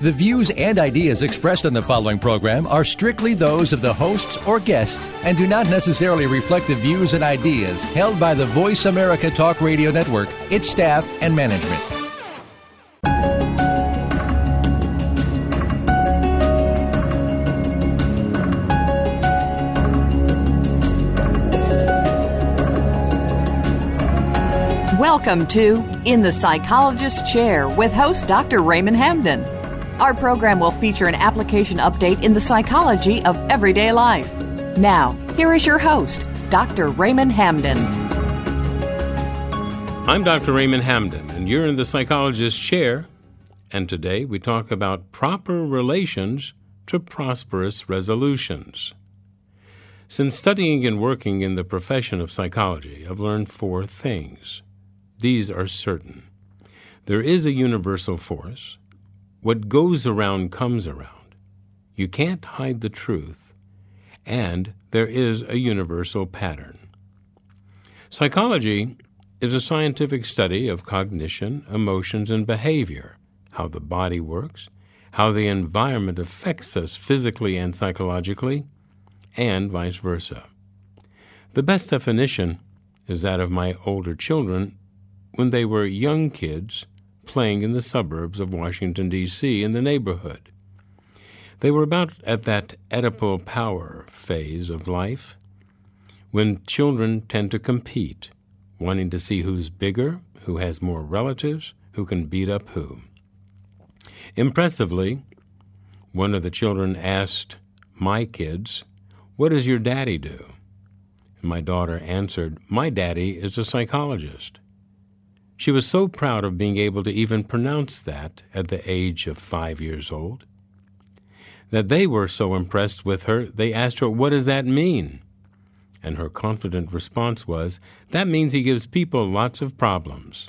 The views and ideas expressed on the following program are strictly those of the hosts or guests and do not necessarily reflect the views and ideas held by the Voice America Talk Radio Network, its staff, and management. Welcome to In the Psychologist's Chair with host Dr. Raymond Hamden. Our program will feature an application update in the psychology of everyday life. Now, here is your host, Dr. Raymond Hamden. I'm Dr. Raymond Hamden, and you're in the psychologist's chair. And today we talk about proper relations to prosperous resolutions. Since studying and working in the profession of psychology, I've learned four things. These are certain. There is a universal force what goes around comes around. You can't hide the truth, and there is a universal pattern. Psychology is a scientific study of cognition, emotions, and behavior, how the body works, how the environment affects us physically and psychologically, and vice versa. The best definition is that of my older children when they were young kids playing in the suburbs of Washington, D.C., in the neighborhood. They were about at that Oedipal power phase of life when children tend to compete, wanting to see who's bigger, who has more relatives, who can beat up who. Impressively, one of the children asked my kids, What does your daddy do? My daughter answered, My daddy is a psychologist. She was so proud of being able to even pronounce that at the age of five years old that they were so impressed with her they asked her, What does that mean? And her confident response was, That means he gives people lots of problems.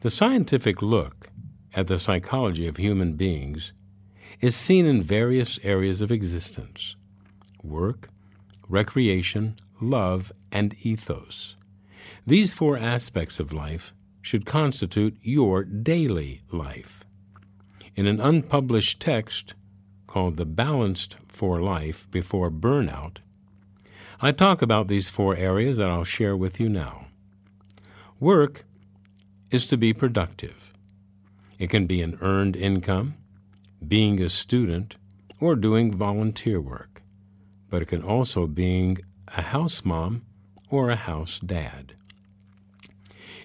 The scientific look at the psychology of human beings is seen in various areas of existence work, recreation, love, and ethos. These four aspects of life should constitute your daily life. In an unpublished text called The Balanced for Life Before Burnout, I talk about these four areas that I'll share with you now. Work is to be productive. It can be an earned income, being a student, or doing volunteer work, but it can also be being a house mom or a house dad.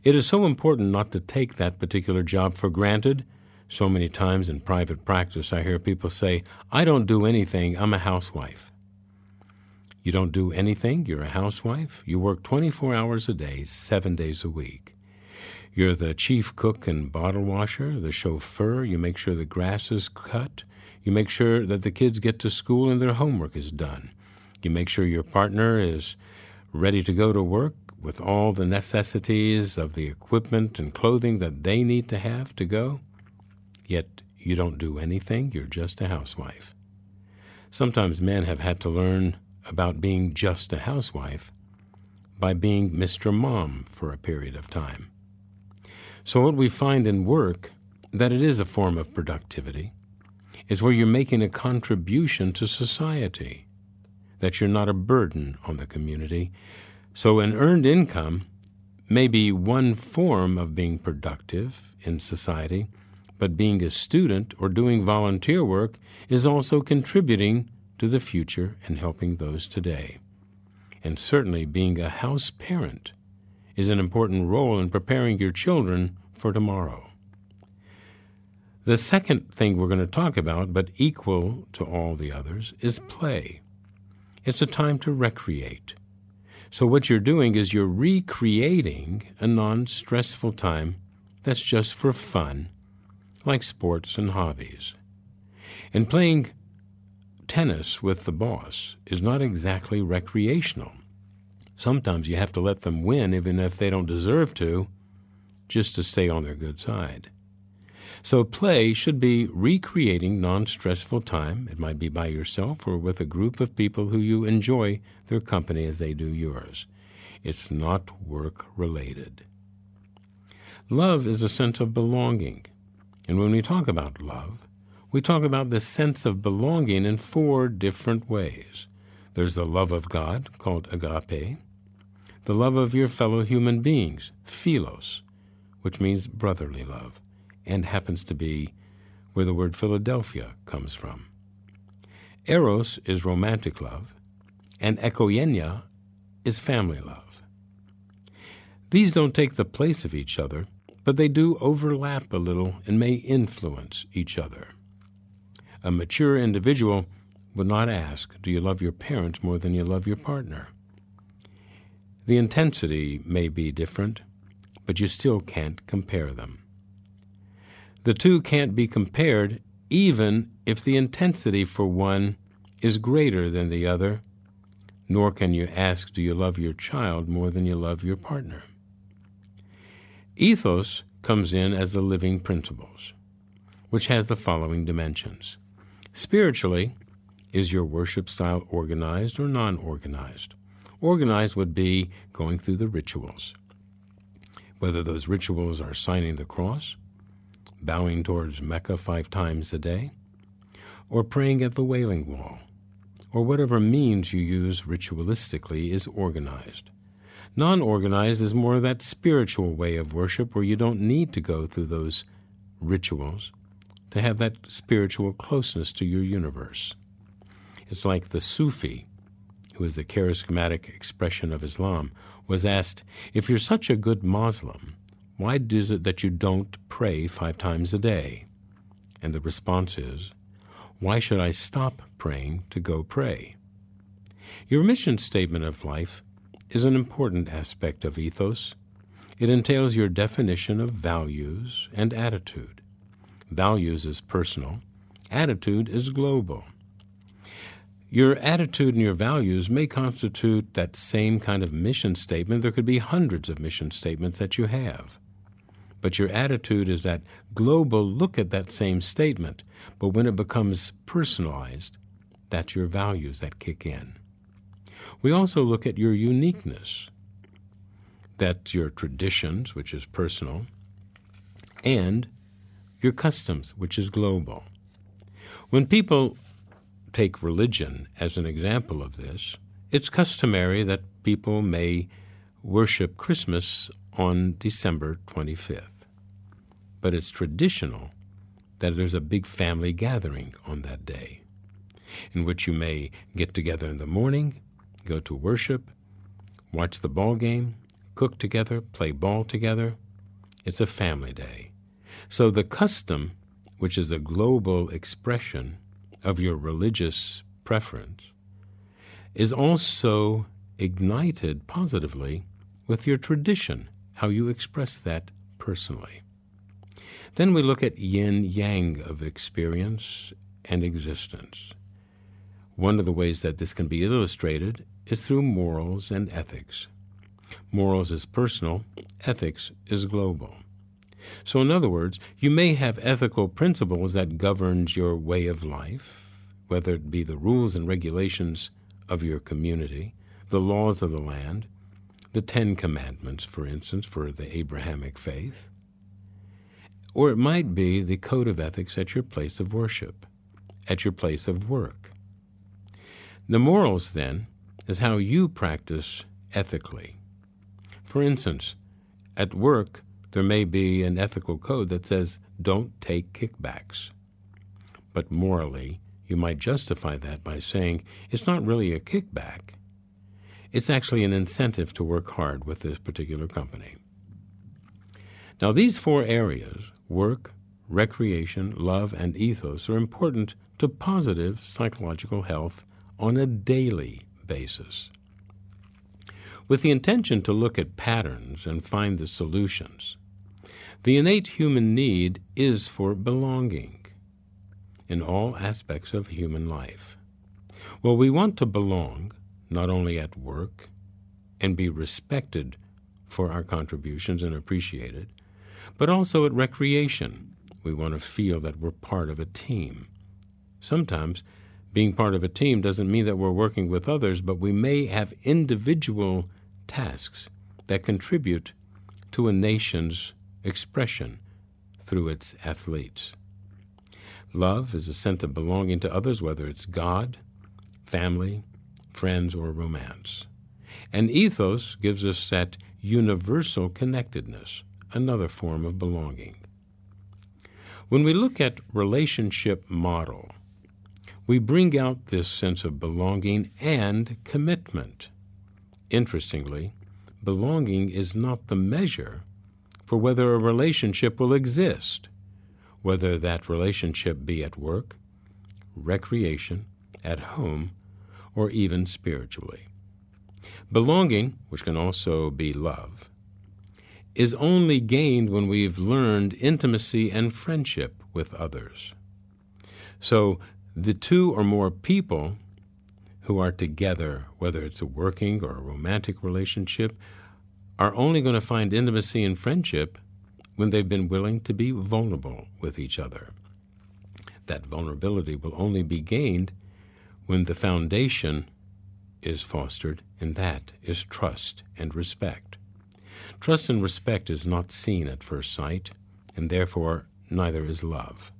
It is so important not to take that particular job for granted. So many times in private practice, I hear people say, I don't do anything, I'm a housewife. You don't do anything, you're a housewife. You work 24 hours a day, seven days a week. You're the chief cook and bottle washer, the chauffeur, you make sure the grass is cut, you make sure that the kids get to school and their homework is done. You make sure your partner is ready to go to work with all the necessities of the equipment and clothing that they need to have to go, yet you don't do anything, you're just a housewife. Sometimes men have had to learn about being just a housewife by being Mr. Mom for a period of time. So, what we find in work, that it is a form of productivity, is where you're making a contribution to society, that you're not a burden on the community, so, an earned income may be one form of being productive in society, but being a student or doing volunteer work is also contributing to the future and helping those today. And certainly, being a house parent is an important role in preparing your children for tomorrow. The second thing we're going to talk about, but equal to all the others, is play. It's a time to recreate so, what you're doing is you're recreating a non stressful time that's just for fun, like sports and hobbies. And playing tennis with the boss is not exactly recreational. Sometimes you have to let them win, even if they don't deserve to, just to stay on their good side. So, play should be recreating non stressful time. It might be by yourself or with a group of people who you enjoy their company as they do yours. It's not work related. Love is a sense of belonging. And when we talk about love, we talk about the sense of belonging in four different ways. There's the love of God, called agape, the love of your fellow human beings, philos, which means brotherly love, and happens to be where the word Philadelphia comes from. Eros is romantic love, and ekoinia is family love. These don't take the place of each other, but they do overlap a little and may influence each other. A mature individual would not ask, Do you love your parents more than you love your partner? The intensity may be different, but you still can't compare them. The two can't be compared even if the intensity for one is greater than the other, nor can you ask, Do you love your child more than you love your partner? Ethos comes in as the living principles, which has the following dimensions. Spiritually, is your worship style organized or non organized? Organized would be going through the rituals. Whether those rituals are signing the cross, bowing towards Mecca five times a day, or praying at the Wailing Wall, or whatever means you use ritualistically is organized. Non organized is more of that spiritual way of worship where you don't need to go through those rituals to have that spiritual closeness to your universe. It's like the Sufi, who is the charismatic expression of Islam, was asked, If you're such a good Muslim, why is it that you don't pray five times a day? And the response is, Why should I stop praying to go pray? Your mission statement of life is an important aspect of ethos. It entails your definition of values and attitude. Values is personal, attitude is global. Your attitude and your values may constitute that same kind of mission statement. There could be hundreds of mission statements that you have. But your attitude is that global look at that same statement. But when it becomes personalized, that's your values that kick in. We also look at your uniqueness. That's your traditions, which is personal, and your customs, which is global. When people take religion as an example of this, it's customary that people may worship Christmas on December 25th. But it's traditional that there's a big family gathering on that day, in which you may get together in the morning, go to worship, watch the ball game, cook together, play ball together. It's a family day. So the custom, which is a global expression of your religious preference, is also ignited positively with your tradition, how you express that personally. Then we look at yin yang of experience and existence. One of the ways that this can be illustrated is through morals and ethics. Morals is personal, ethics is global. So, in other words, you may have ethical principles that governs your way of life, whether it be the rules and regulations of your community, the laws of the land, the Ten Commandments, for instance, for the Abrahamic faith, or it might be the code of ethics at your place of worship, at your place of work. The morals, then, is how you practice ethically. For instance, at work, there may be an ethical code that says don't take kickbacks. But morally, you might justify that by saying it's not really a kickback. It's actually an incentive to work hard with this particular company. Now, these four areas work, recreation, love, and ethos are important to positive psychological health on a daily basis. With the intention to look at patterns and find the solutions, the innate human need is for belonging in all aspects of human life. Well, we want to belong not only at work and be respected for our contributions and appreciated, but also at recreation. We want to feel that we're part of a team. Sometimes being part of a team doesn't mean that we're working with others, but we may have individual tasks that contribute to a nation's expression through its athletes. Love is a sense of belonging to others, whether it's God, family, friends, or romance. And ethos gives us that universal connectedness, another form of belonging. When we look at relationship model, we bring out this sense of belonging and commitment. Interestingly, belonging is not the measure for whether a relationship will exist, whether that relationship be at work, recreation, at home, or even spiritually. Belonging, which can also be love, is only gained when we've learned intimacy and friendship with others. So the two or more people who are together, whether it's a working or a romantic relationship, are only going to find intimacy and friendship when they've been willing to be vulnerable with each other. That vulnerability will only be gained when the foundation is fostered, and that is trust and respect. Trust and respect is not seen at first sight, and therefore neither is love.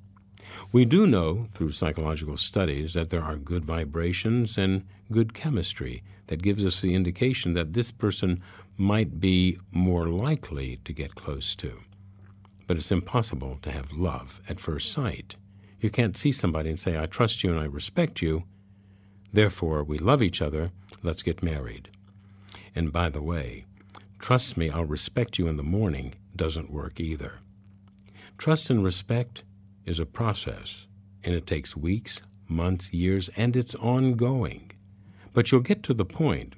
We do know through psychological studies that there are good vibrations and good chemistry that gives us the indication that this person might be more likely to get close to. But it's impossible to have love at first sight. You can't see somebody and say, I trust you and I respect you, therefore we love each other, let's get married. And by the way, trust me, I'll respect you in the morning doesn't work either. Trust and respect is a process, and it takes weeks, months, years, and it's ongoing. But you'll get to the point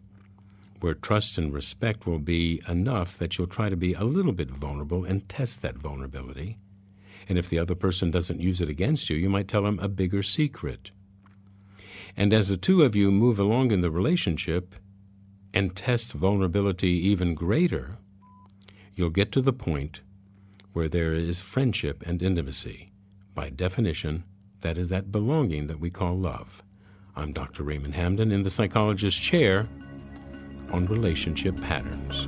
where trust and respect will be enough that you'll try to be a little bit vulnerable and test that vulnerability. And if the other person doesn't use it against you, you might tell them a bigger secret. And as the two of you move along in the relationship and test vulnerability even greater, you'll get to the point where there is friendship and intimacy. By definition, that is that belonging that we call love. I'm Dr. Raymond Hamden in the psychologist's chair on relationship patterns.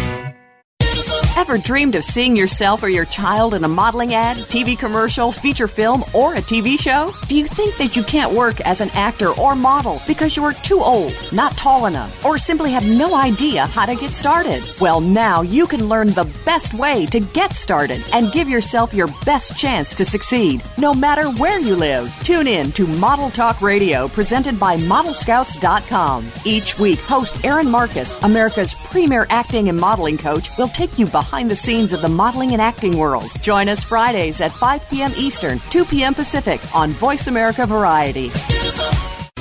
Ever dreamed of seeing yourself or your child in a modeling ad, TV commercial, feature film, or a TV show? Do you think that you can't work as an actor or model because you are too old, not tall enough, or simply have no idea how to get started? Well, now you can learn the best way to get started and give yourself your best chance to succeed, no matter where you live. Tune in to Model Talk Radio presented by ModelScouts.com. Each week, host Aaron Marcus, America's premier acting and modeling coach, will take you behind the scenes of the modeling and acting world. Join us Fridays at 5 p.m. Eastern, 2 p.m. Pacific on Voice America Variety.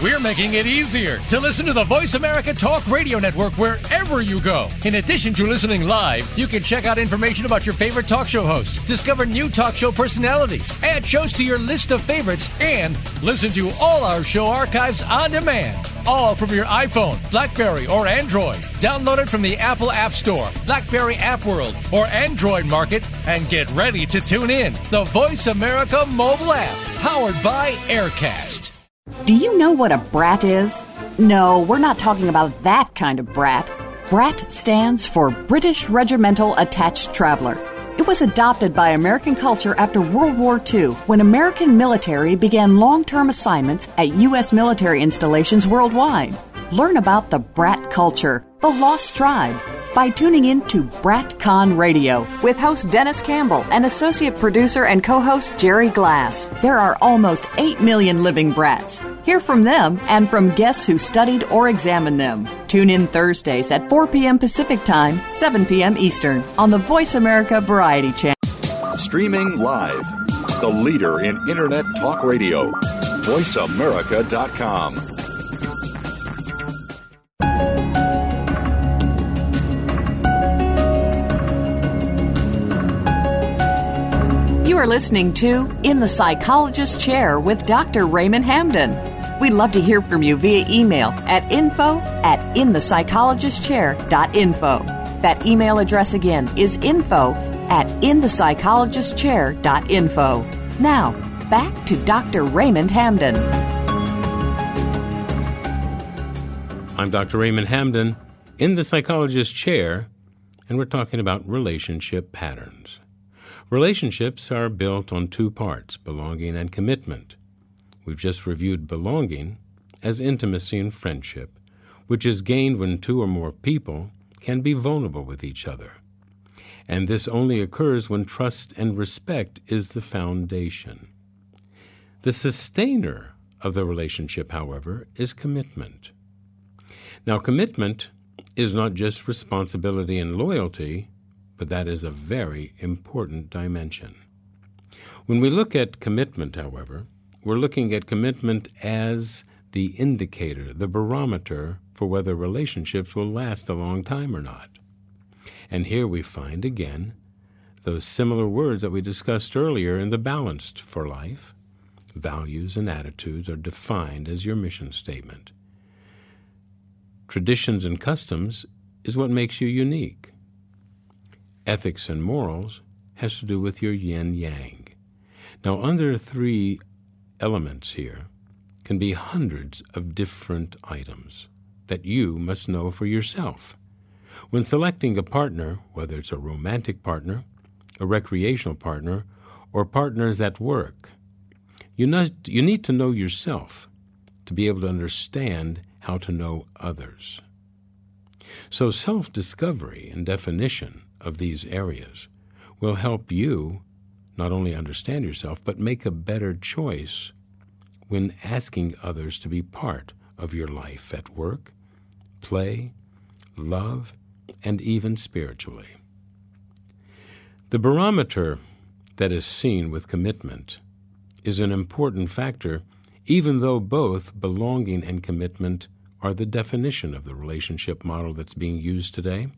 We're making it easier to listen to the Voice America Talk Radio Network wherever you go. In addition to listening live, you can check out information about your favorite talk show hosts, discover new talk show personalities, add shows to your list of favorites, and listen to all our show archives on demand. All from your iPhone, Blackberry, or Android. Download it from the Apple App Store, Blackberry App World, or Android Market, and get ready to tune in. The Voice America mobile app, powered by Aircast. Do you know what a brat is? No, we're not talking about that kind of brat. BRAT stands for British Regimental Attached Traveler. It was adopted by American culture after World War II when American military began long term assignments at U.S. military installations worldwide. Learn about the brat culture, the lost tribe, by tuning in to BratCon Radio with host Dennis Campbell and associate producer and co-host Jerry Glass. There are almost 8 million living brats. Hear from them and from guests who studied or examined them. Tune in Thursdays at 4 p.m. Pacific Time, 7 p.m. Eastern on the Voice America Variety Channel. Streaming live, the leader in Internet Talk Radio, voiceamerica.com. are listening to In the Psychologist Chair with Dr. Raymond Hamden. We'd love to hear from you via email at info at inthepsychologistchair.info. That email address again is info at inthepsychologistchair.info. Now, back to Dr. Raymond Hamden. I'm Dr. Raymond Hamden in the psychologist chair, and we're talking about relationship patterns. Relationships are built on two parts belonging and commitment. We've just reviewed belonging as intimacy and friendship, which is gained when two or more people can be vulnerable with each other. And this only occurs when trust and respect is the foundation. The sustainer of the relationship, however, is commitment. Now, commitment is not just responsibility and loyalty, but that is a very important dimension. When we look at commitment, however, we're looking at commitment as the indicator, the barometer for whether relationships will last a long time or not. And here we find again those similar words that we discussed earlier in the balanced for life. Values and attitudes are defined as your mission statement. Traditions and customs is what makes you unique. Ethics and morals has to do with your yin yang. Now, under three elements here can be hundreds of different items that you must know for yourself. When selecting a partner, whether it's a romantic partner, a recreational partner, or partners at work, you, you need to know yourself to be able to understand how to know others. So, self discovery and definition of these areas will help you not only understand yourself, but make a better choice when asking others to be part of your life at work, play, love, and even spiritually. The barometer that is seen with commitment is an important factor, even though both belonging and commitment are the definition of the relationship model that's being used today.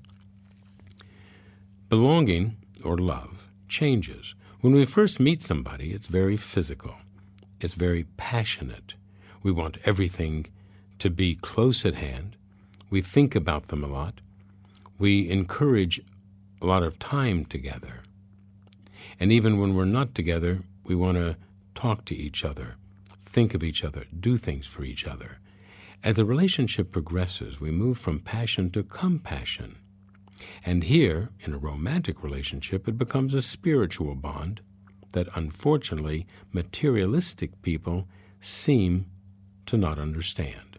Belonging, or love, changes when we first meet somebody, it's very physical, it's very passionate. We want everything to be close at hand. We think about them a lot. We encourage a lot of time together. And even when we're not together, we want to talk to each other, think of each other, do things for each other. As the relationship progresses, we move from passion to compassion. And here, in a romantic relationship, it becomes a spiritual bond that unfortunately materialistic people seem to not understand.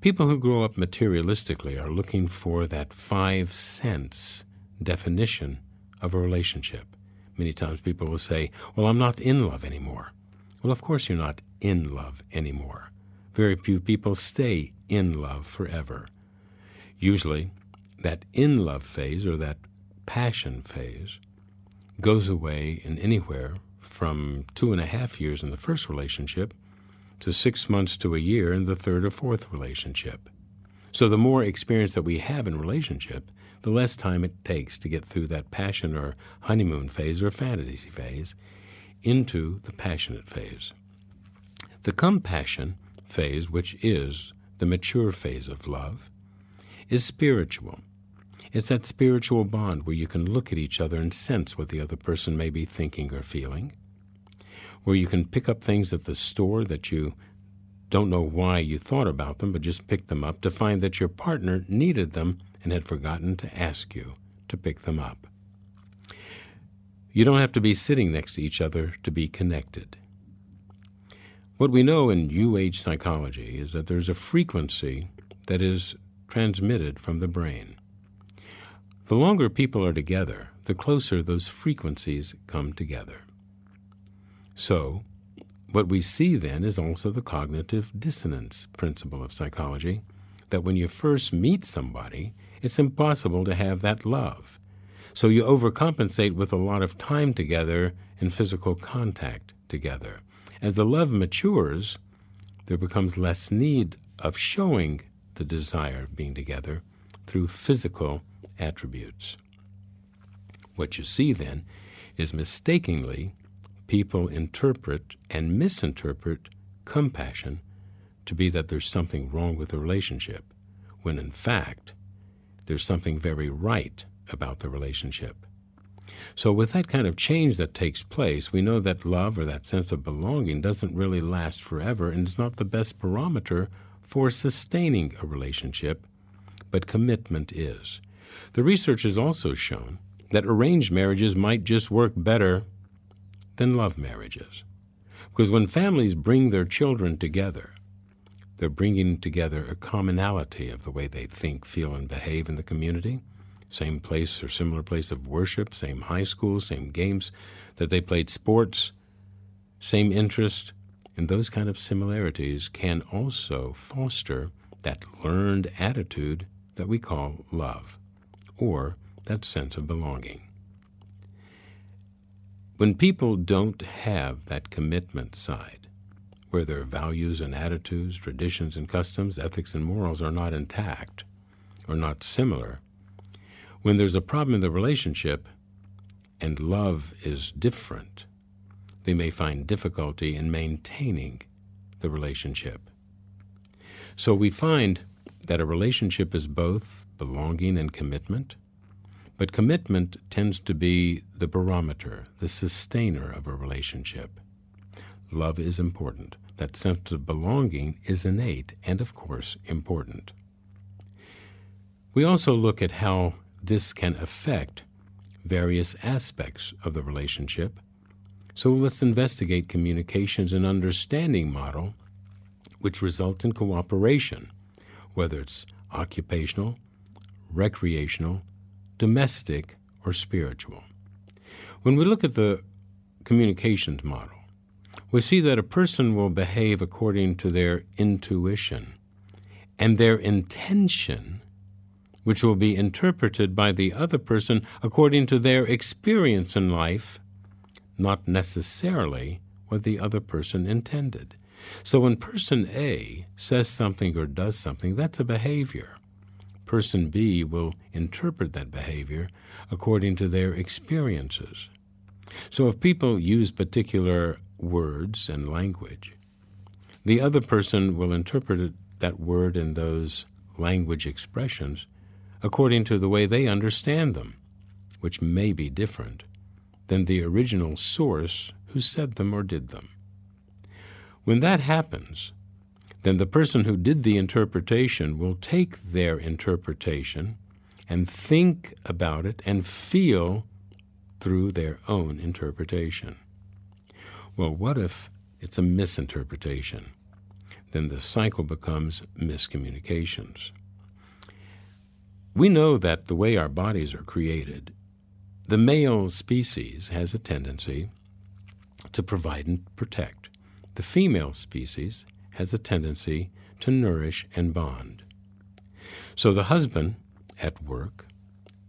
People who grow up materialistically are looking for that five cents definition of a relationship. Many times people will say, Well, I'm not in love anymore. Well, of course, you're not in love anymore. Very few people stay in love forever. Usually, that in love phase or that passion phase goes away in anywhere from two and a half years in the first relationship to six months to a year in the third or fourth relationship. So the more experience that we have in relationship, the less time it takes to get through that passion or honeymoon phase or fantasy phase into the passionate phase. The compassion phase, which is the mature phase of love, is spiritual. It's that spiritual bond where you can look at each other and sense what the other person may be thinking or feeling, where you can pick up things at the store that you don't know why you thought about them, but just picked them up to find that your partner needed them and had forgotten to ask you to pick them up. You don't have to be sitting next to each other to be connected. What we know in New Age psychology is that there's a frequency that is transmitted from the brain. The longer people are together, the closer those frequencies come together. So, what we see then is also the cognitive dissonance principle of psychology that when you first meet somebody, it's impossible to have that love. So you overcompensate with a lot of time together and physical contact together. As the love matures, there becomes less need of showing the desire of being together through physical attributes. What you see then is mistakenly people interpret and misinterpret compassion to be that there's something wrong with the relationship, when in fact, there's something very right about the relationship. So, with that kind of change that takes place, we know that love or that sense of belonging doesn't really last forever and is not the best barometer for sustaining a relationship, but commitment is. The research has also shown that arranged marriages might just work better than love marriages. Because when families bring their children together, they're bringing together a commonality of the way they think, feel, and behave in the community. Same place or similar place of worship, same high school, same games that they played sports, same interest. And those kind of similarities can also foster that learned attitude that we call love, or that sense of belonging. When people don't have that commitment side, where their values and attitudes, traditions and customs, ethics and morals are not intact or not similar, when there's a problem in the relationship and love is different, they may find difficulty in maintaining the relationship. So we find that a relationship is both belonging and commitment, but commitment tends to be the barometer, the sustainer of a relationship. Love is important. That sense of belonging is innate and, of course, important. We also look at how this can affect various aspects of the relationship. So let's investigate communications and understanding model which results in cooperation, whether it's occupational, recreational, domestic, or spiritual. When we look at the communications model, we see that a person will behave according to their intuition and their intention, which will be interpreted by the other person according to their experience in life, not necessarily what the other person intended. So when person A says something or does something, that's a behavior person B will interpret that behavior according to their experiences. So if people use particular words and language, the other person will interpret that word and those language expressions according to the way they understand them, which may be different than the original source who said them or did them. When that happens, then the person who did the interpretation will take their interpretation and think about it and feel through their own interpretation. Well, what if it's a misinterpretation? Then the cycle becomes miscommunications. We know that the way our bodies are created, the male species has a tendency to provide and protect. The female species has a tendency to nourish and bond. So the husband at work,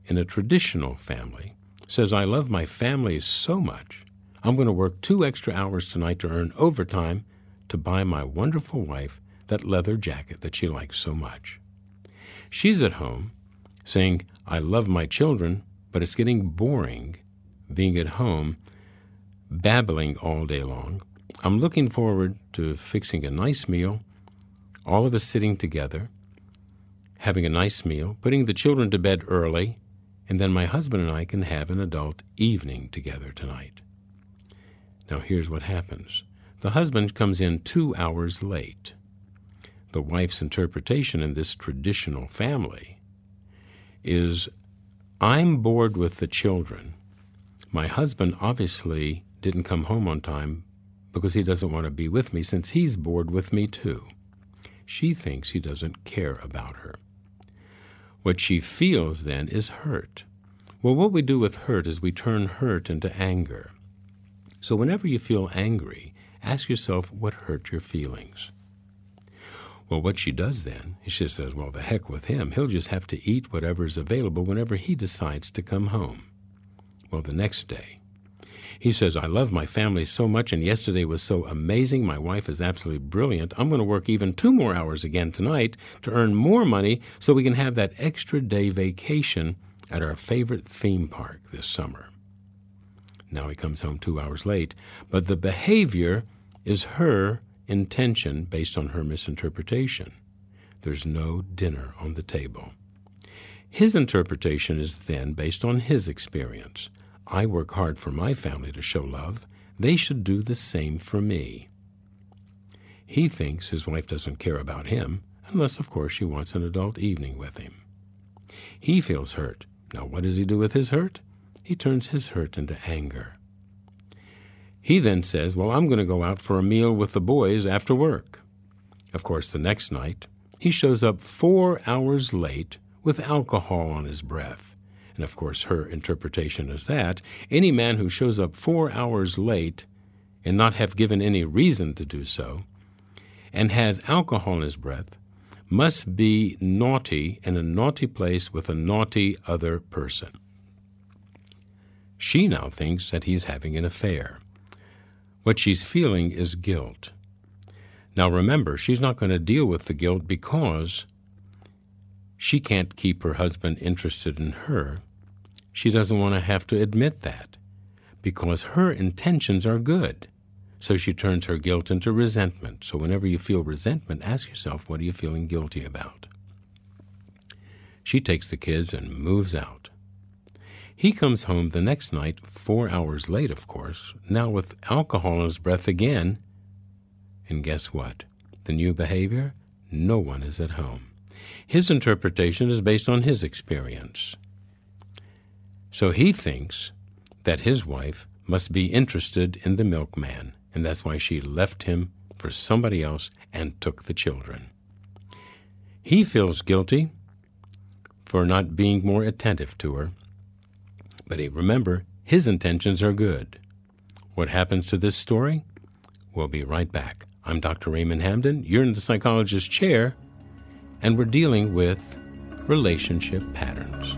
in a traditional family, says, I love my family so much, I'm going to work two extra hours tonight to earn overtime to buy my wonderful wife that leather jacket that she likes so much. She's at home saying, I love my children, but it's getting boring being at home, babbling all day long I'm looking forward to fixing a nice meal, all of us sitting together, having a nice meal, putting the children to bed early, and then my husband and I can have an adult evening together tonight. Now, here's what happens the husband comes in two hours late. The wife's interpretation in this traditional family is I'm bored with the children. My husband obviously didn't come home on time because he doesn't want to be with me since he's bored with me too. She thinks he doesn't care about her. What she feels then is hurt. Well, what we do with hurt is we turn hurt into anger. So whenever you feel angry, ask yourself what hurt your feelings. Well, what she does then is she says, Well, the heck with him. He'll just have to eat whatever is available whenever he decides to come home. Well, the next day, he says, I love my family so much, and yesterday was so amazing. My wife is absolutely brilliant. I'm going to work even two more hours again tonight to earn more money so we can have that extra day vacation at our favorite theme park this summer. Now he comes home two hours late, but the behavior is her intention based on her misinterpretation. There's no dinner on the table. His interpretation is then based on his experience. I work hard for my family to show love. They should do the same for me. He thinks his wife doesn't care about him, unless, of course, she wants an adult evening with him. He feels hurt. Now, what does he do with his hurt? He turns his hurt into anger. He then says, Well, I'm going to go out for a meal with the boys after work. Of course, the next night, he shows up four hours late with alcohol on his breath. And of course, her interpretation is that any man who shows up four hours late and not have given any reason to do so, and has alcohol in his breath, must be naughty in a naughty place with a naughty other person. She now thinks that he's having an affair. What she's feeling is guilt. Now remember, she's not going to deal with the guilt because she can't keep her husband interested in her. She doesn't want to have to admit that because her intentions are good. So she turns her guilt into resentment. So whenever you feel resentment, ask yourself, what are you feeling guilty about? She takes the kids and moves out. He comes home the next night, four hours late, of course, now with alcohol in his breath again. And guess what? The new behavior? No one is at home. His interpretation is based on his experience. So he thinks that his wife must be interested in the milkman, and that's why she left him for somebody else and took the children. He feels guilty for not being more attentive to her, but he, remember, his intentions are good. What happens to this story? We'll be right back. I'm Dr. Raymond Hamden. You're in the psychologist's chair and we're dealing with relationship patterns.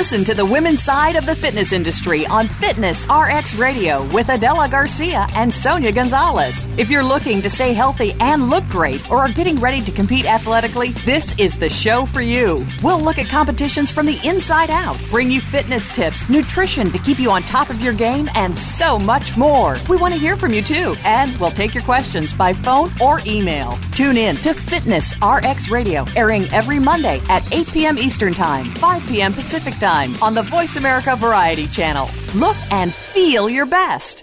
Listen to the women's side of the fitness industry on Fitness RX Radio with Adela Garcia and Sonia Gonzalez. If you're looking to stay healthy and look great or are getting ready to compete athletically, this is the show for you. We'll look at competitions from the inside out, bring you fitness tips, nutrition to keep you on top of your game, and so much more. We want to hear from you too, and we'll take your questions by phone or email. Tune in to Fitness RX Radio, airing every Monday at 8 p.m. Eastern Time, 5 p.m. Pacific time on the Voice America Variety Channel. Look and feel your best.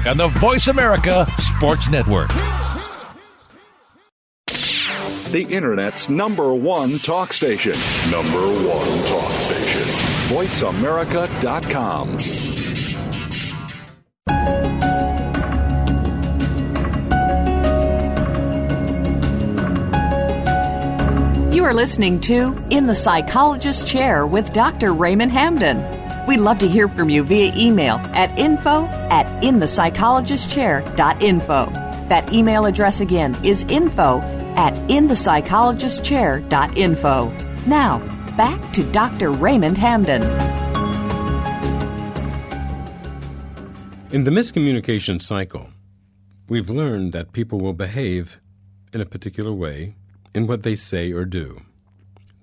on the Voice America Sports Network. the Internet's number one talk station. Number one talk station. VoiceAmerica.com. You are listening to In the Psychologist's Chair with Dr. Raymond Hamden. We'd love to hear from you via email at info at inthepsychologistchair.info. That email address again is info at inthepsychologistchair.info. Now, back to Dr. Raymond Hamden. In the miscommunication cycle, we've learned that people will behave in a particular way in what they say or do.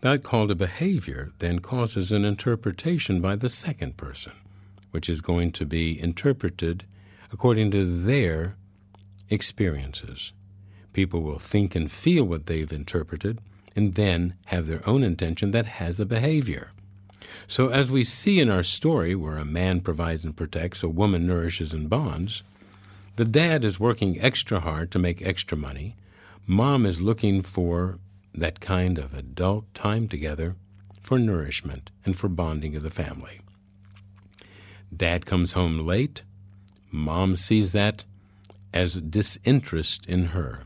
That called a behavior then causes an interpretation by the second person, which is going to be interpreted according to their experiences. People will think and feel what they've interpreted and then have their own intention that has a behavior. So, as we see in our story, where a man provides and protects, a woman nourishes and bonds, the dad is working extra hard to make extra money. Mom is looking for that kind of adult time together for nourishment and for bonding of the family. Dad comes home late. Mom sees that as disinterest in her.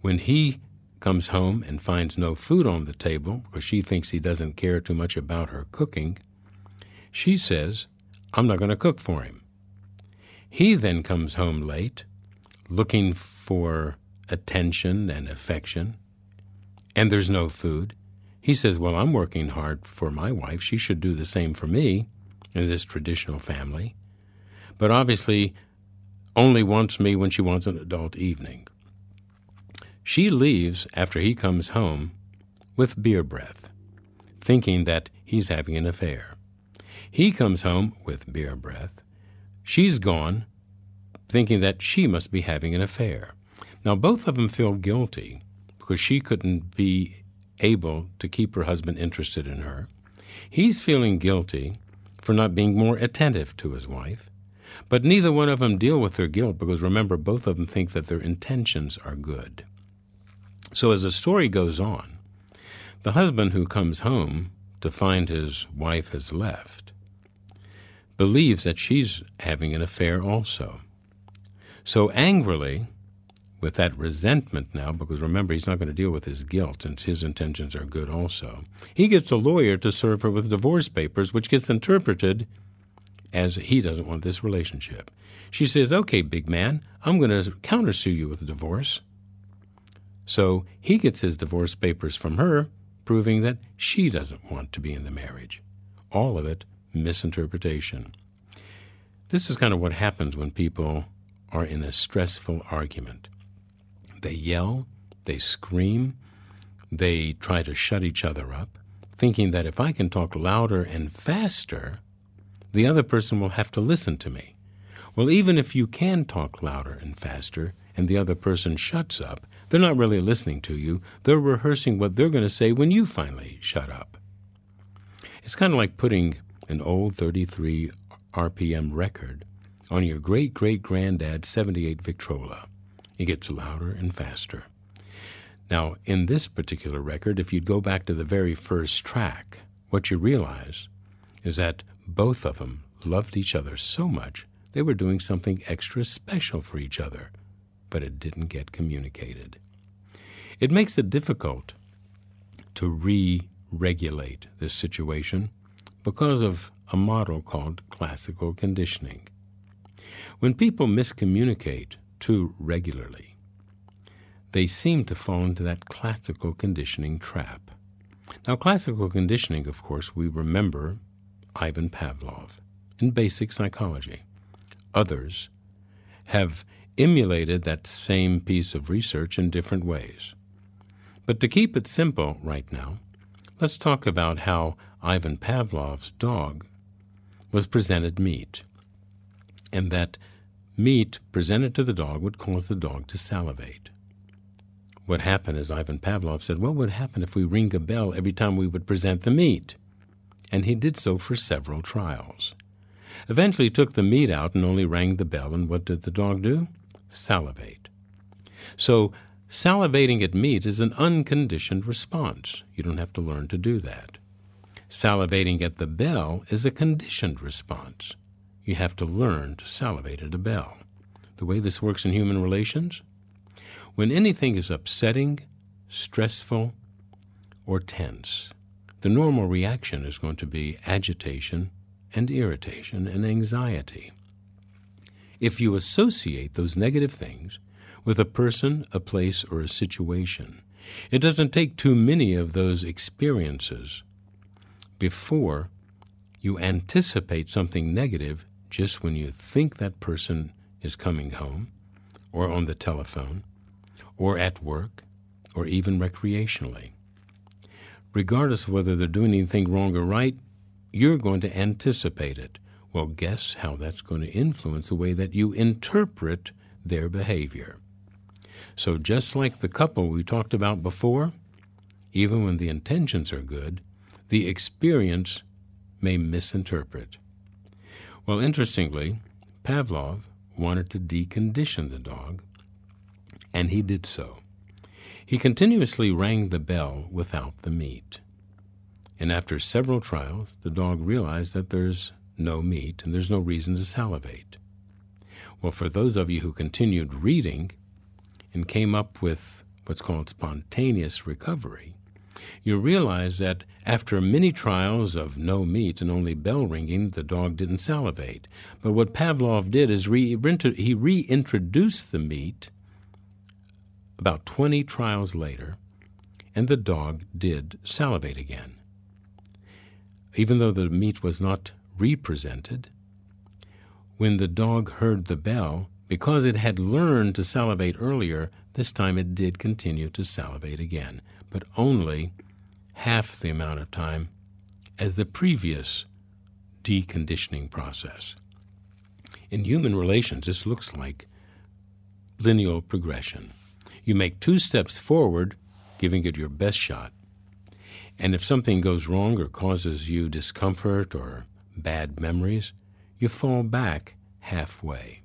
When he comes home and finds no food on the table because she thinks he doesn't care too much about her cooking, she says, I'm not going to cook for him. He then comes home late, looking for attention and affection, and there's no food. He says, Well, I'm working hard for my wife. She should do the same for me in this traditional family. But obviously, only wants me when she wants an adult evening. She leaves after he comes home with beer breath, thinking that he's having an affair. He comes home with beer breath. She's gone, thinking that she must be having an affair. Now, both of them feel guilty because she couldn't be able to keep her husband interested in her. He's feeling guilty for not being more attentive to his wife. But neither one of them deal with their guilt because remember, both of them think that their intentions are good. So as the story goes on, the husband who comes home to find his wife has left believes that she's having an affair also. So angrily, with that resentment now, because remember, he's not going to deal with his guilt since his intentions are good also. He gets a lawyer to serve her with divorce papers, which gets interpreted as he doesn't want this relationship. She says, Okay, big man, I'm going to countersue you with a divorce. So he gets his divorce papers from her, proving that she doesn't want to be in the marriage. All of it misinterpretation. This is kind of what happens when people are in a stressful argument. They yell, they scream, they try to shut each other up, thinking that if I can talk louder and faster, the other person will have to listen to me. Well, even if you can talk louder and faster and the other person shuts up, they're not really listening to you. They're rehearsing what they're going to say when you finally shut up. It's kind of like putting an old 33 RPM record on your great great granddad's 78 Victrola. It gets louder and faster. Now, in this particular record, if you'd go back to the very first track, what you realize is that both of them loved each other so much they were doing something extra special for each other, but it didn't get communicated. It makes it difficult to re regulate this situation because of a model called classical conditioning. When people miscommunicate, too regularly. They seem to fall into that classical conditioning trap. Now, classical conditioning, of course, we remember Ivan Pavlov in basic psychology. Others have emulated that same piece of research in different ways. But to keep it simple right now, let's talk about how Ivan Pavlov's dog was presented meat, and that Meat presented to the dog would cause the dog to salivate. What happened is Ivan Pavlov said, What would happen if we ring a bell every time we would present the meat? And he did so for several trials. Eventually took the meat out and only rang the bell, and what did the dog do? Salivate. So Salivating at meat is an unconditioned response. You don't have to learn to do that. Salivating at the bell is a conditioned response. You have to learn to salivate at a bell. The way this works in human relations? When anything is upsetting, stressful, or tense, the normal reaction is going to be agitation and irritation and anxiety. If you associate those negative things with a person, a place, or a situation, it doesn't take too many of those experiences before you anticipate something negative just when you think that person is coming home, or on the telephone, or at work, or even recreationally. Regardless of whether they're doing anything wrong or right, you're going to anticipate it. Well, guess how that's going to influence the way that you interpret their behavior. So, just like the couple we talked about before, even when the intentions are good, the experience may misinterpret. Well, interestingly, Pavlov wanted to decondition the dog, and he did so. He continuously rang the bell without the meat. And after several trials, the dog realized that there's no meat and there's no reason to salivate. Well, for those of you who continued reading and came up with what's called spontaneous recovery, you realize that after many trials of no meat and only bell ringing, the dog didn't salivate. But what Pavlov did is he reintroduced the meat about 20 trials later, and the dog did salivate again. Even though the meat was not represented, when the dog heard the bell, because it had learned to salivate earlier, this time it did continue to salivate again, but only half the amount of time as the previous deconditioning process. In human relations, this looks like linear progression. You make two steps forward, giving it your best shot. And if something goes wrong or causes you discomfort or bad memories, you fall back halfway.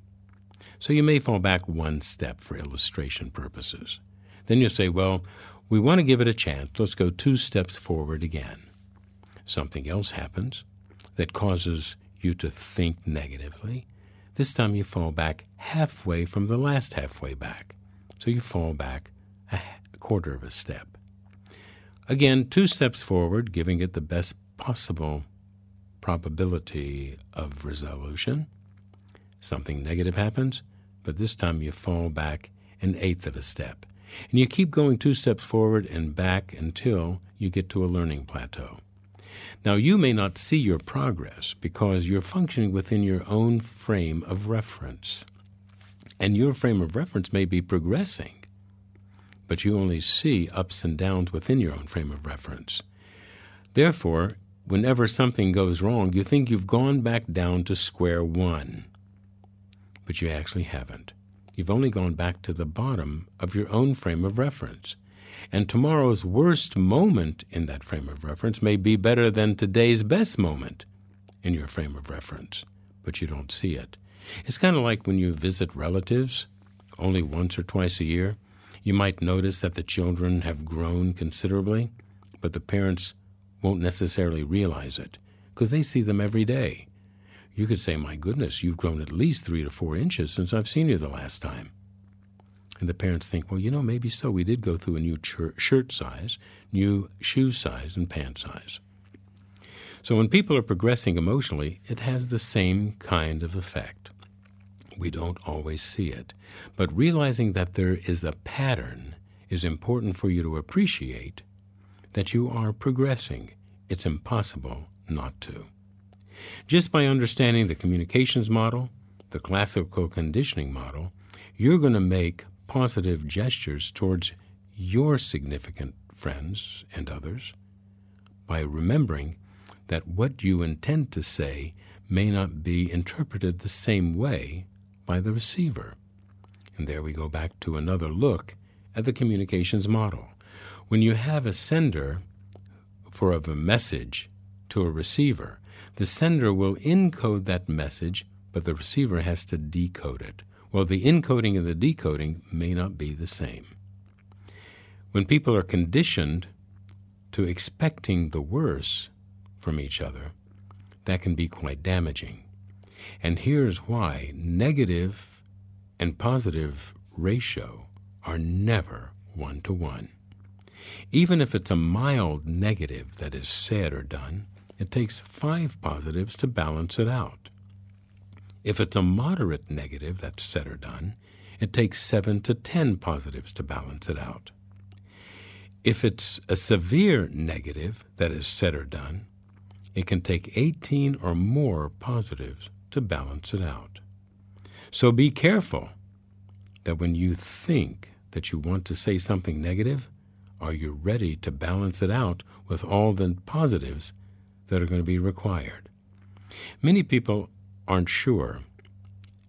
So you may fall back one step for illustration purposes. Then you say, well, we want to give it a chance. Let's go two steps forward again. Something else happens that causes you to think negatively. This time you fall back halfway from the last halfway back. So you fall back a quarter of a step. Again, two steps forward, giving it the best possible probability of resolution. Something negative happens, but this time you fall back an eighth of a step. And you keep going two steps forward and back until you get to a learning plateau. Now, you may not see your progress because you're functioning within your own frame of reference and your frame of reference may be progressing, but you only see ups and downs within your own frame of reference. Therefore, whenever something goes wrong, you think you've gone back down to square one, but you actually haven't. You've only gone back to the bottom of your own frame of reference. And tomorrow's worst moment in that frame of reference may be better than today's best moment in your frame of reference, but you don't see it. It's kind of like when you visit relatives only once or twice a year. You might notice that the children have grown considerably, but the parents won't necessarily realize it because they see them every day. You could say, My goodness, you've grown at least three to four inches since I've seen you the last time. And the parents think, Well, you know, maybe so. We did go through a new shirt size, new shoe size, and pant size. So when people are progressing emotionally, it has the same kind of effect we don't always see it. But realizing that there is a pattern is important for you to appreciate that you are progressing. It's impossible not to. Just by understanding the communications model, the classical conditioning model, you're going to make positive gestures towards your significant friends and others by remembering that what you intend to say may not be interpreted the same way by the receiver. And there we go back to another look at the communications model. When you have a sender for of a message to a receiver, the sender will encode that message, but the receiver has to decode it. Well, the encoding and the decoding may not be the same. When people are conditioned to expecting the worse from each other, that can be quite damaging. And here's why negative and positive ratio are never one to one. Even if it's a mild negative that is said or done, it takes five positives to balance it out. If it's a moderate negative that's said or done, it takes seven to ten positives to balance it out. If it's a severe negative that is said or done, it can take 18 or more positives to balance it out. So be careful that when you think that you want to say something negative, are you ready to balance it out with all the positives that are going to be required? Many people aren't sure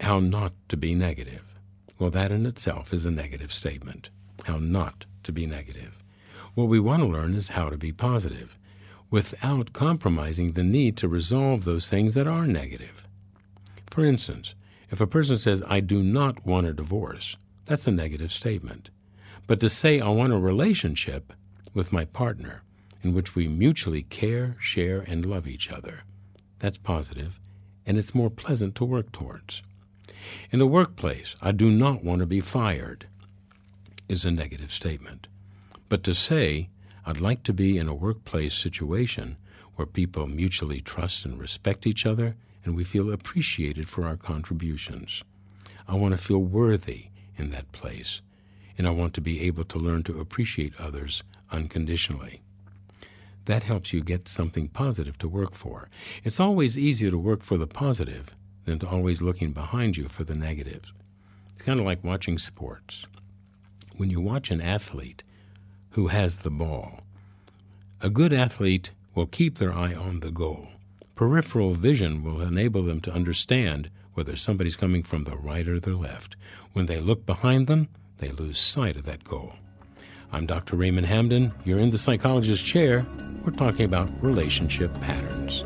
how not to be negative. Well, that in itself is a negative statement. How not to be negative. What we want to learn is how to be positive without compromising the need to resolve those things that are negative. For instance, if a person says, I do not want a divorce, that's a negative statement. But to say, I want a relationship with my partner in which we mutually care, share, and love each other, that's positive, and it's more pleasant to work towards. In the workplace, I do not want to be fired is a negative statement. But to say, I'd like to be in a workplace situation where people mutually trust and respect each other and we feel appreciated for our contributions. I want to feel worthy in that place, and I want to be able to learn to appreciate others unconditionally. That helps you get something positive to work for. It's always easier to work for the positive than to always looking behind you for the negatives. It's kind of like watching sports. When you watch an athlete who has the ball, a good athlete will keep their eye on the goal. Peripheral vision will enable them to understand whether somebody's coming from the right or the left. When they look behind them, they lose sight of that goal. I'm Dr. Raymond Hamden. You're in the psychologist's chair. We're talking about relationship patterns.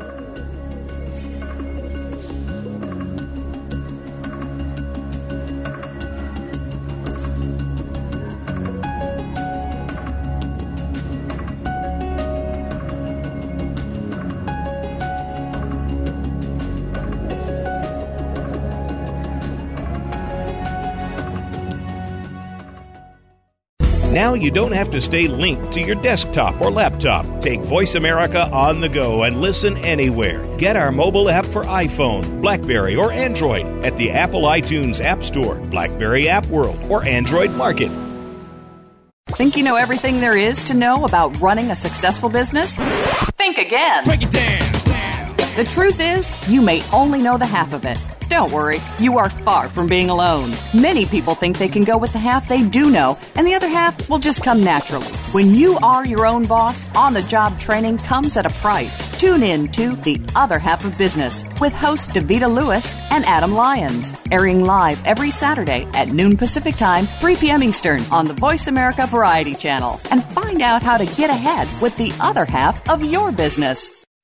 You don't have to stay linked to your desktop or laptop. Take Voice America on the go and listen anywhere. Get our mobile app for iPhone, Blackberry, or Android at the Apple iTunes App Store, Blackberry App World, or Android Market. Think you know everything there is to know about running a successful business? Think again. Break it down. The truth is, you may only know the half of it. Don't worry, you are far from being alone. Many people think they can go with the half they do know, and the other half will just come naturally. When you are your own boss, on the job training comes at a price. Tune in to The Other Half of Business with hosts Davita Lewis and Adam Lyons, airing live every Saturday at noon Pacific Time, 3 p.m. Eastern on the Voice America Variety Channel. And find out how to get ahead with the other half of your business.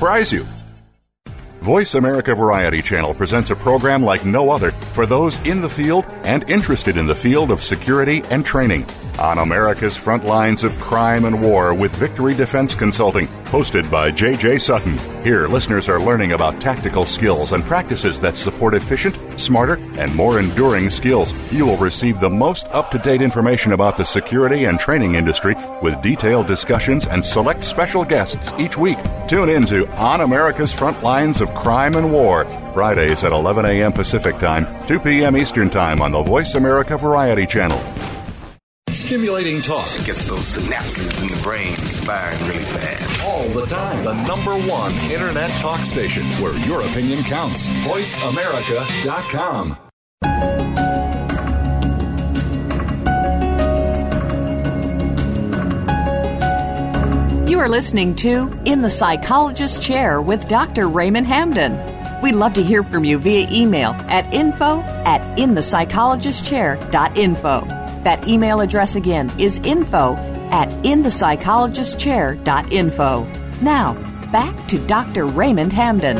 surprise you. Voice America Variety Channel presents a program like no other for those in the field and interested in the field of security and training. On America's front lines of crime and war with Victory Defense Consulting, hosted by J.J. Sutton. Here, listeners are learning about tactical skills and practices that support efficient, smarter, and more enduring skills. You will receive the most up to date information about the security and training industry with detailed discussions and select special guests each week. Tune in to On America's Front Lines of Crime and War, Fridays at 11 a.m. Pacific Time, 2 p.m. Eastern Time on the Voice America Variety Channel. Stimulating talk. It gets those synapses in the brain firing really fast. All the time. The number one internet talk station where your opinion counts. VoiceAmerica.com. You are listening to In the Psychologist's Chair with Dr. Raymond Hamden. We'd love to hear from you via email at info at inthepsychologistchair.info. That email address again is info at inthepsychologistchair.info. Now, back to Dr. Raymond Hamden.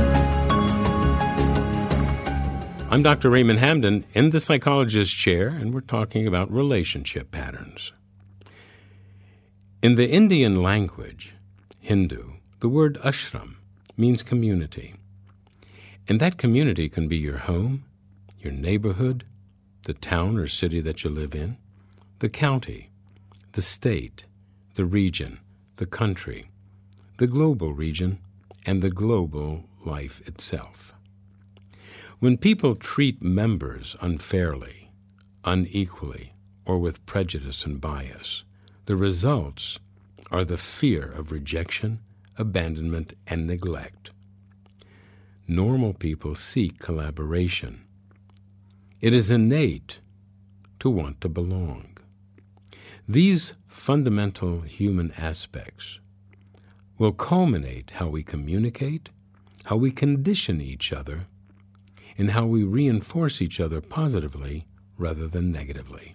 I'm Dr. Raymond Hamden in the psychologist's chair, and we're talking about relationship patterns. In the Indian language, Hindu, the word ashram means community. And that community can be your home, your neighborhood, the town or city that you live in, the county, the state, the region, the country, the global region, and the global life itself. When people treat members unfairly, unequally, or with prejudice and bias, the results are the fear of rejection, abandonment, and neglect. Normal people seek collaboration. It is innate to want to belong. These fundamental human aspects will culminate how we communicate, how we condition each other, and how we reinforce each other positively rather than negatively.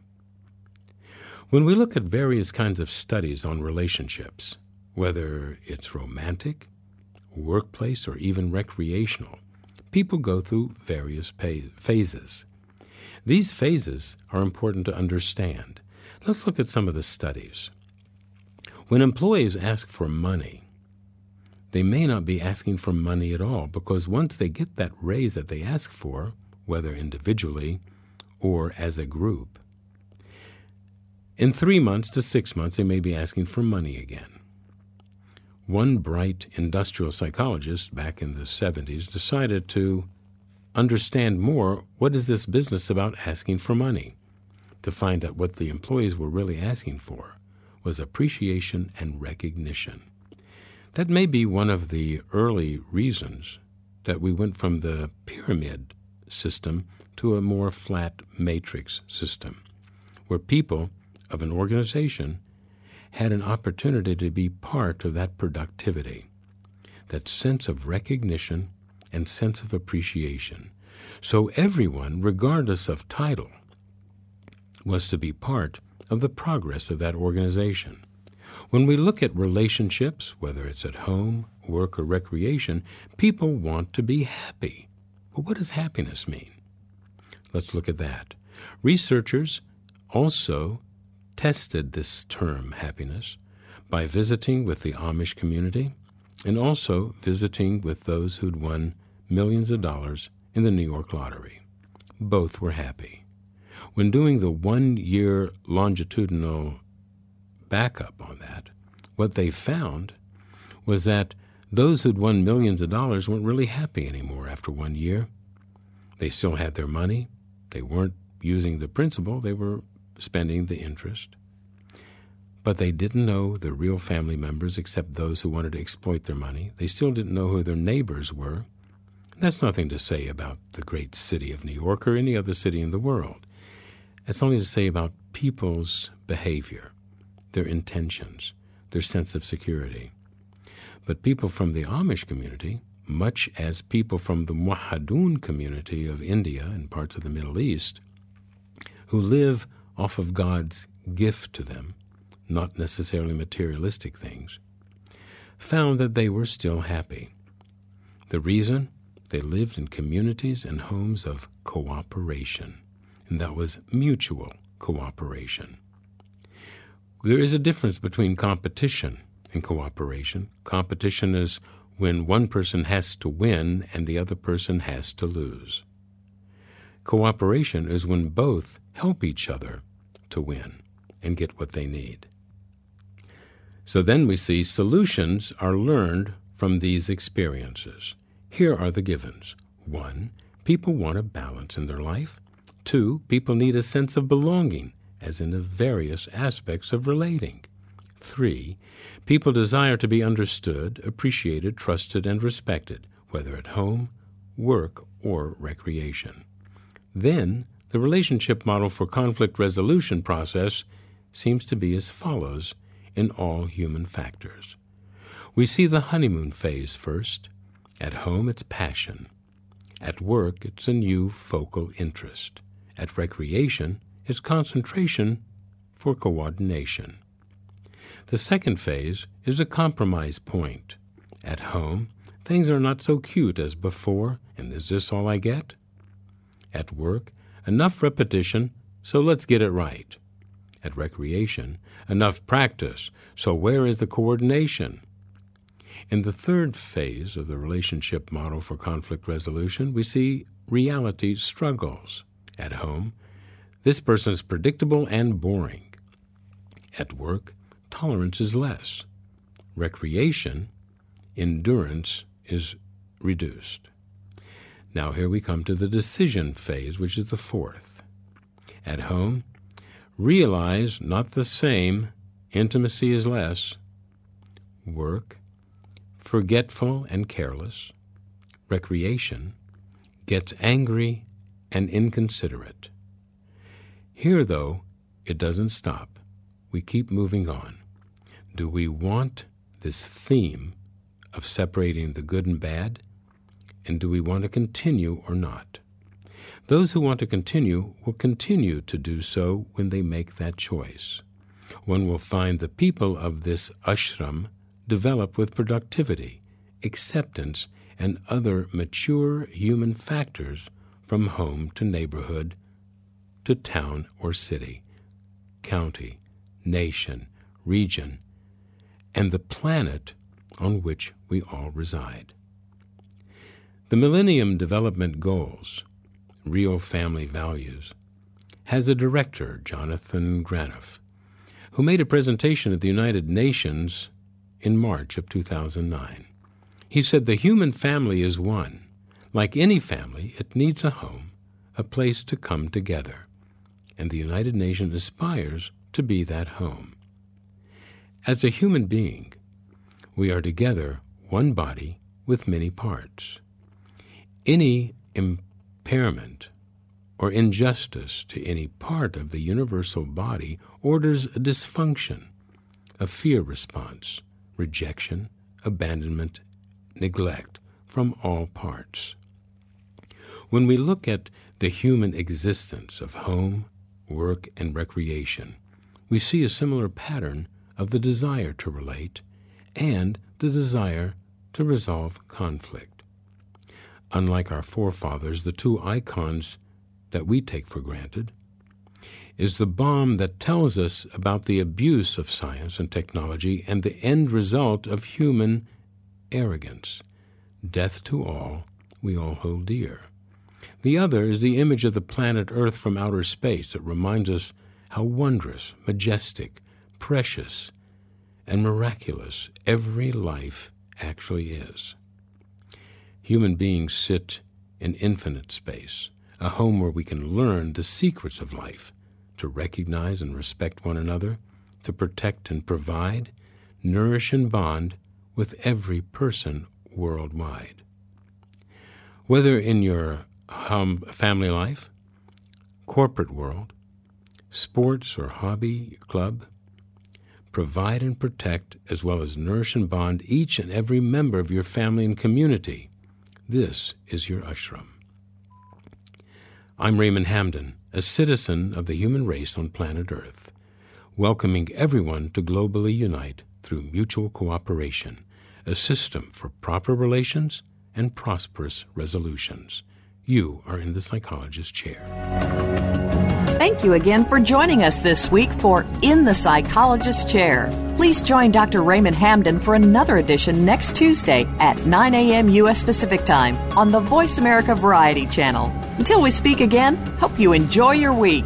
When we look at various kinds of studies on relationships, whether it's romantic, workplace, or even recreational, people go through various phases. These phases are important to understand. Let's look at some of the studies. When employees ask for money, they may not be asking for money at all because once they get that raise that they ask for, whether individually or as a group, in three months to six months, they may be asking for money again. One bright industrial psychologist back in the 70s decided to understand more what is this business about asking for money, to find out what the employees were really asking for was appreciation and recognition. That may be one of the early reasons that we went from the pyramid system to a more flat matrix system, where people of an organization had an opportunity to be part of that productivity, that sense of recognition and sense of appreciation. So everyone, regardless of title, was to be part of the progress of that organization. When we look at relationships, whether it's at home, work, or recreation, people want to be happy. But what does happiness mean? Let's look at that. Researchers also tested this term happiness by visiting with the Amish community and also visiting with those who'd won millions of dollars in the New York lottery. Both were happy. When doing the one year longitudinal backup on that, what they found was that those who'd won millions of dollars weren't really happy anymore after one year. They still had their money. They weren't using the principal, they were spending the interest. But they didn't know the real family members except those who wanted to exploit their money. They still didn't know who their neighbors were. That's nothing to say about the great city of New York or any other city in the world. It's only to say about people's behavior their intentions, their sense of security. But people from the Amish community, much as people from the Muhadun community of India and parts of the Middle East, who live off of God's gift to them, not necessarily materialistic things, found that they were still happy. The reason? They lived in communities and homes of cooperation, and that was mutual cooperation. There is a difference between competition and cooperation. Competition is when one person has to win and the other person has to lose. Cooperation is when both help each other to win and get what they need. So then we see solutions are learned from these experiences. Here are the givens. One, people want a balance in their life. Two, people need a sense of belonging as in the various aspects of relating. 3. People desire to be understood, appreciated, trusted, and respected, whether at home, work, or recreation. Then, the relationship model for conflict resolution process seems to be as follows in all human factors. We see the honeymoon phase first. At home, it's passion. At work, it's a new focal interest. At recreation, it's concentration for coordination. The second phase is a compromise point. At home, things are not so cute as before, and is this all I get? At work, enough repetition, so let's get it right. At recreation, enough practice, so where is the coordination? In the third phase of the relationship model for conflict resolution, we see reality struggles. At home, this person is predictable and boring. At work, tolerance is less. Recreation, endurance is reduced. Now, here we come to the decision phase, which is the fourth. At home, realize not the same, intimacy is less. Work, forgetful and careless. Recreation, gets angry and inconsiderate. Here, though, it doesn't stop. We keep moving on. Do we want this theme of separating the good and bad? And do we want to continue or not? Those who want to continue will continue to do so when they make that choice. One will find the people of this ashram develop with productivity, acceptance, and other mature human factors from home to neighborhood to town or city, county, nation, region, and the planet on which we all reside. The Millennium Development Goals, Real Family Values, has a director, Jonathan Granoff, who made a presentation at the United Nations in March of 2009. He said the human family is one. Like any family, it needs a home, a place to come together, and the United Nations aspires to be that home. As a human being, we are together one body with many parts. Any impairment or injustice to any part of the universal body orders a dysfunction, a fear response, rejection, abandonment, neglect from all parts. When we look at the human existence of home, work, and recreation, we see a similar pattern of the desire to relate and the desire to resolve conflict. Unlike our forefathers, the two icons that we take for granted is the bomb that tells us about the abuse of science and technology and the end result of human arrogance death to all we all hold dear. The other is the image of the planet Earth from outer space that reminds us how wondrous, majestic, precious, and miraculous every life actually is. Human beings sit in infinite space, a home where we can learn the secrets of life, to recognize and respect one another, to protect and provide, nourish and bond with every person worldwide. Whether in your um, family life, corporate world, sports or hobby club, provide and protect, as well as nourish and bond each and every member of your family and community. This is your ashram. I'm Raymond Hamden, a citizen of the human race on planet Earth, welcoming everyone to globally unite through mutual cooperation, a system for proper relations and prosperous resolutions. You are in the psychologist's chair. Thank you again for joining us this week for In the Psychologist's Chair. Please join Dr. Raymond Hamden for another edition next Tuesday at 9 a.m. U.S. Pacific Time on the Voice America Variety Channel. Until we speak again, hope you enjoy your week.